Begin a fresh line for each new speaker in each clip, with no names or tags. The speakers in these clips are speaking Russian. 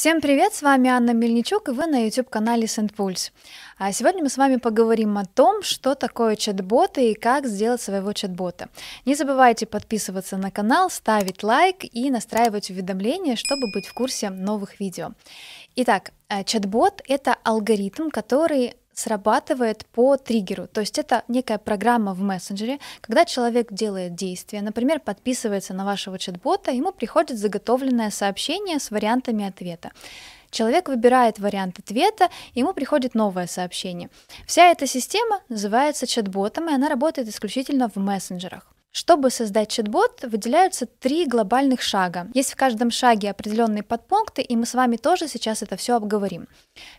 Всем привет, с вами Анна Мельничук, и вы на YouTube-канале SendPulse. А сегодня мы с вами поговорим о том, что такое чат-боты и как сделать своего чат-бота. Не забывайте подписываться на канал, ставить лайк и настраивать уведомления, чтобы быть в курсе новых видео. Итак, э, чат-бот — это алгоритм, который срабатывает по триггеру. То есть это некая программа в мессенджере, когда человек делает действие, например, подписывается на вашего чат-бота, ему приходит заготовленное сообщение с вариантами ответа. Человек выбирает вариант ответа, ему приходит новое сообщение. Вся эта система называется чат-ботом, и она работает исключительно в мессенджерах. Чтобы создать чат-бот, выделяются три глобальных шага. Есть в каждом шаге определенные подпункты, и мы с вами тоже сейчас это все обговорим.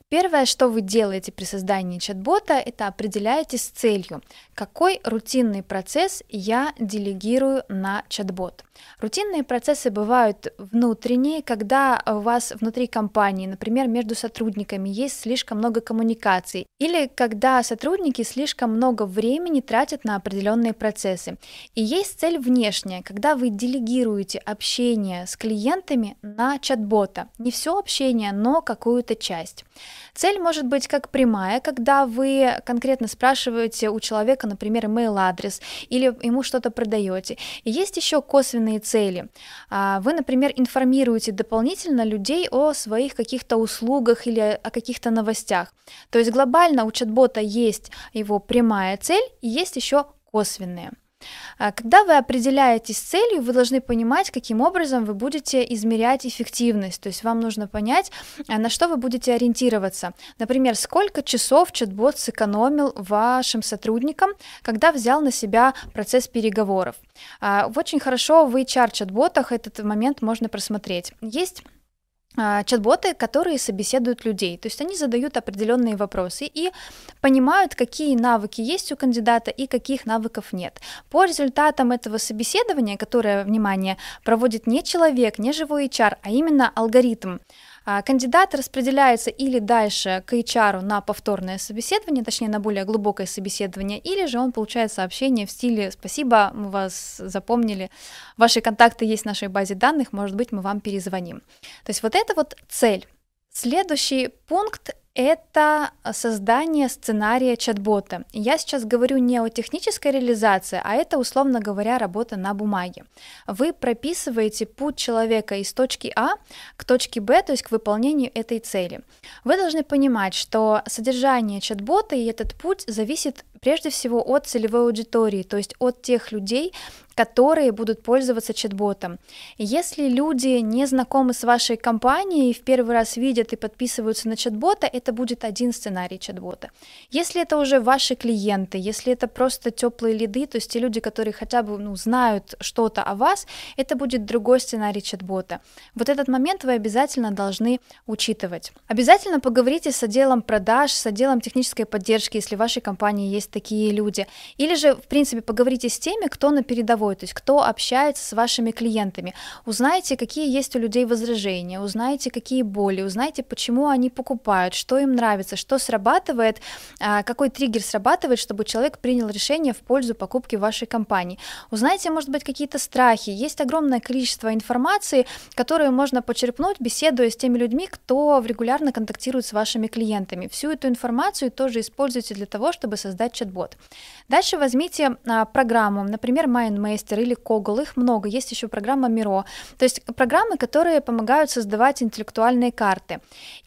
Первое, что вы делаете при создании чат-бота, это определяете с целью, какой рутинный процесс я делегирую на чат-бот. Рутинные процессы бывают внутренние, когда у вас внутри компании, например, между сотрудниками есть слишком много коммуникаций, или когда сотрудники слишком много времени тратят на определенные процессы. И есть цель внешняя, когда вы делегируете общение с клиентами на чат-бота. Не все общение, но какую-то часть. Цель может быть как прямая, когда вы конкретно спрашиваете у человека, например, email адрес или ему что-то продаете. И есть еще косвенные цели. А, вы, например, информируете дополнительно людей о своих каких-то услугах или о каких-то новостях. То есть глобально у чат-бота есть его прямая цель и есть еще косвенные. А, когда вы определяетесь с целью, вы должны понимать, каким образом вы будете измерять эффективность. То есть вам нужно понять, а, на что вы будете ориентироваться. Например, сколько часов чат-бот сэкономил вашим сотрудникам, когда взял на себя процесс переговоров. А, очень хорошо в HR-чат-ботах этот момент можно просмотреть. Есть чат-боты, которые собеседуют людей. То есть они задают определенные вопросы и понимают, какие навыки есть у кандидата и каких навыков нет. По результатам этого собеседования, которое, внимание, проводит не человек, не живой HR, а именно алгоритм, а, кандидат распределяется или дальше к HR на повторное собеседование, точнее на более глубокое собеседование, или же он получает сообщение в стиле «Спасибо, мы вас запомнили, ваши контакты есть в нашей базе данных, может быть, мы вам перезвоним». То есть вот это вот цель. Следующий пункт это создание сценария чат-бота. Я сейчас говорю не о технической реализации, а это, условно говоря, работа на бумаге. Вы прописываете путь человека из точки А к точке Б, то есть к выполнению этой цели. Вы должны понимать, что содержание чат-бота и этот путь зависит прежде всего от целевой аудитории, то есть от тех людей, которые будут пользоваться чат-ботом. Если люди не знакомы с вашей компанией, в первый раз видят и подписываются на чат-бота, это будет один сценарий чат-бота. Если это уже ваши клиенты, если это просто теплые лиды, то есть те люди, которые хотя бы ну, знают что-то о вас, это будет другой сценарий чат-бота. Вот этот момент вы обязательно должны учитывать. Обязательно поговорите с отделом продаж, с отделом технической поддержки, если в вашей компании есть такие люди. Или же, в принципе, поговорите с теми, кто на передовой передовой, то есть кто общается с вашими клиентами. Узнайте, какие есть у людей возражения, узнайте, какие боли, узнайте, почему они покупают, что им нравится, что срабатывает, а, какой триггер срабатывает, чтобы человек принял решение в пользу покупки вашей компании. Узнайте, может быть, какие-то страхи. Есть огромное количество информации, которую можно почерпнуть, беседуя с теми людьми, кто регулярно контактирует с вашими клиентами. Всю эту информацию тоже используйте для того, чтобы создать чат-бот. Дальше возьмите а, программу, например, MindMate, Master или Koggle, их много, есть еще программа Miro, то есть программы, которые помогают создавать интеллектуальные карты.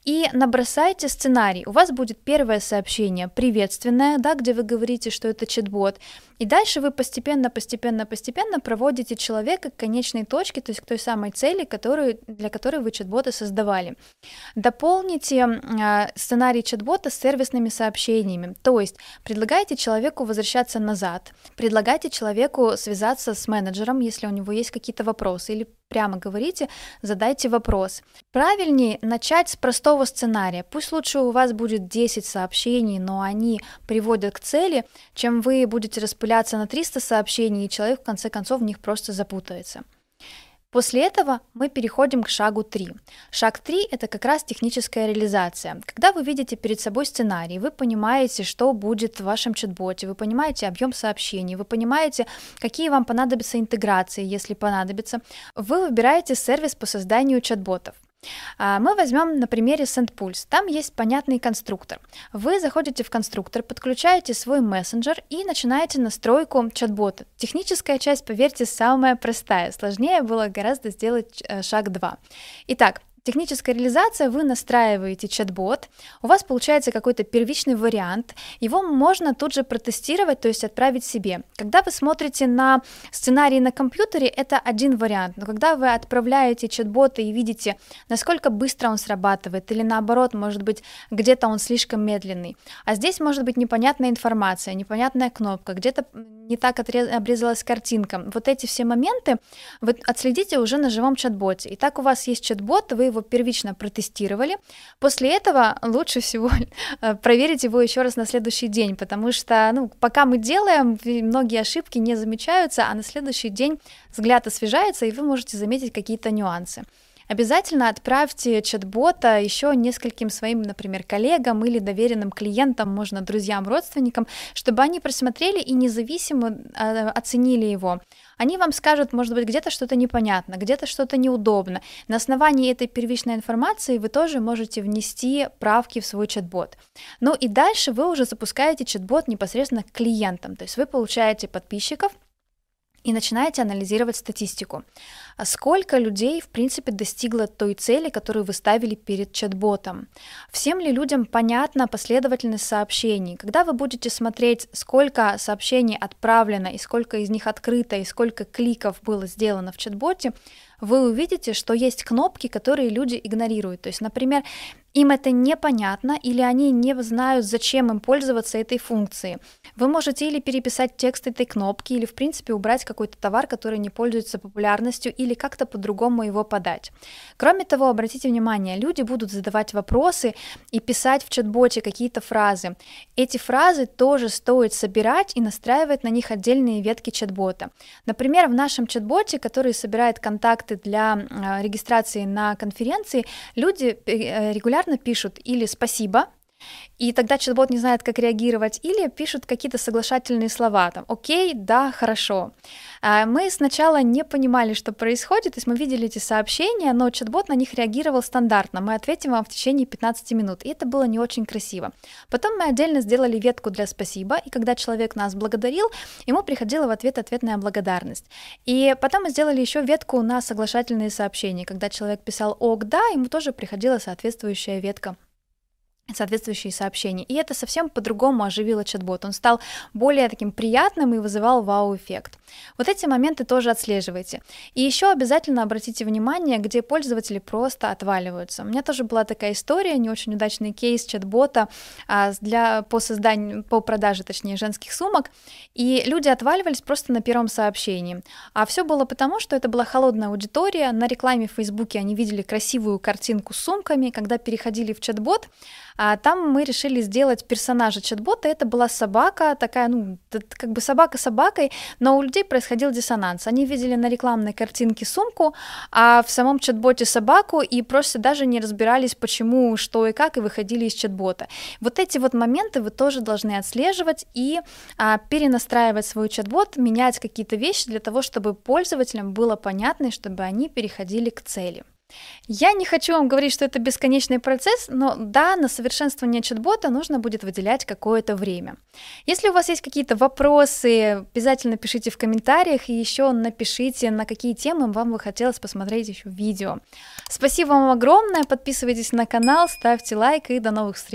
И набросайте сценарий. У вас будет первое сообщение приветственное, да, где вы говорите, что это чат-бот, и дальше вы постепенно, постепенно, постепенно проводите человека к конечной точке, то есть к той самой цели, которую, для которой вы чат-бота создавали. Дополните э, сценарий чат-бота с сервисными сообщениями, то есть предлагайте человеку возвращаться назад, предлагайте человеку связаться с менеджером, если у него есть какие-то вопросы, или прямо говорите, задайте вопрос. Правильнее начать с простого сценария. Пусть лучше у вас будет 10 сообщений, но они приводят к цели, чем вы будете распыляться на 300 сообщений, и человек в конце концов в них просто запутается. После этого мы переходим к шагу 3. Шаг 3 – это как раз техническая реализация. Когда вы видите перед собой сценарий, вы понимаете, что будет в вашем чат-боте, вы понимаете объем сообщений, вы понимаете, какие вам понадобятся интеграции, если понадобится, вы выбираете сервис по созданию чат-ботов. А, мы возьмем на примере SendPulse. Там есть понятный конструктор. Вы заходите в конструктор, подключаете свой мессенджер и начинаете настройку чат-бота. Техническая часть, поверьте, самая простая. Сложнее было гораздо сделать э, шаг 2. Итак, техническая реализация, вы настраиваете чат-бот, у вас получается какой-то первичный вариант, его можно тут же протестировать, то есть отправить себе. Когда вы смотрите на сценарий на компьютере, это один вариант, но когда вы отправляете чат-бота и видите, насколько быстро он срабатывает, или наоборот, может быть, где-то он слишком медленный, а здесь может быть непонятная информация, непонятная кнопка, где-то не так обрезалась картинка. Вот эти все моменты вы отследите уже на живом чат-боте. И так у вас есть чат-бот, вы его первично протестировали. После этого лучше всего э, проверить его еще раз на следующий день, потому что ну, пока мы делаем, многие ошибки не замечаются, а на следующий день взгляд освежается, и вы можете заметить какие-то нюансы. Обязательно отправьте чат-бота еще нескольким своим, например, коллегам или доверенным клиентам, можно друзьям, родственникам, чтобы они просмотрели и независимо а, оценили его. Они вам скажут, может быть, где-то что-то непонятно, где-то что-то неудобно. На основании этой первичной информации вы тоже можете внести правки в свой чат-бот. Ну и дальше вы уже запускаете чат-бот непосредственно к клиентам, то есть вы получаете подписчиков, и начинаете анализировать статистику. А сколько людей, в принципе, достигло той цели, которую вы ставили перед чат-ботом? Всем ли людям понятна последовательность сообщений? Когда вы будете смотреть, сколько сообщений отправлено, и сколько из них открыто, и сколько кликов было сделано в чат-боте, вы увидите, что есть кнопки, которые люди игнорируют. То есть, например, им это непонятно или они не знают, зачем им пользоваться этой функцией. Вы можете или переписать текст этой кнопки, или, в принципе, убрать какой-то товар, который не пользуется популярностью, или как-то по-другому его подать. Кроме того, обратите внимание, люди будут задавать вопросы и писать в чат-боте какие-то фразы. Эти фразы тоже стоит собирать и настраивать на них отдельные ветки чат-бота. Например, в нашем чат-боте, который собирает контакты для а, регистрации на конференции, люди э, регулярно регулярно пишут или «спасибо», и тогда чат-бот не знает, как реагировать, или пишут какие-то соглашательные слова, там, окей, да, хорошо. А мы сначала не понимали, что происходит, то есть мы видели эти сообщения, но чат-бот на них реагировал стандартно, мы ответим вам в течение 15 минут, и это было не очень красиво. Потом мы отдельно сделали ветку для спасибо, и когда человек нас благодарил, ему приходила в ответ ответная благодарность. И потом мы сделали еще ветку на соглашательные сообщения, когда человек писал ок, да, ему тоже приходила соответствующая ветка соответствующие сообщения. И это совсем по-другому оживило чат-бот. Он стал более таким приятным и вызывал вау-эффект. Вот эти моменты тоже отслеживайте. И еще обязательно обратите внимание, где пользователи просто отваливаются. У меня тоже была такая история, не очень удачный кейс чат-бота а, для, по созданию, по продаже, точнее, женских сумок, и люди отваливались просто на первом сообщении. А все было потому, что это была холодная аудитория, на рекламе в Фейсбуке они видели красивую картинку с сумками, когда переходили в чат-бот, а там мы решили сделать персонажа чат-бота. Это была собака, такая, ну, как бы собака собакой, но у людей происходил диссонанс. Они видели на рекламной картинке сумку, а в самом чат-боте собаку, и просто даже не разбирались, почему, что и как, и выходили из чат-бота. Вот эти вот моменты вы тоже должны отслеживать и а, перенастраивать свой чат-бот, менять какие-то вещи для того, чтобы пользователям было понятно, и чтобы они переходили к цели. Я не хочу вам говорить, что это бесконечный процесс, но да, на совершенствование чат-бота нужно будет выделять какое-то время. Если у вас есть какие-то вопросы, обязательно пишите в комментариях и еще напишите, на какие темы вам бы хотелось посмотреть еще видео. Спасибо вам огромное, подписывайтесь на канал, ставьте лайк и до новых встреч.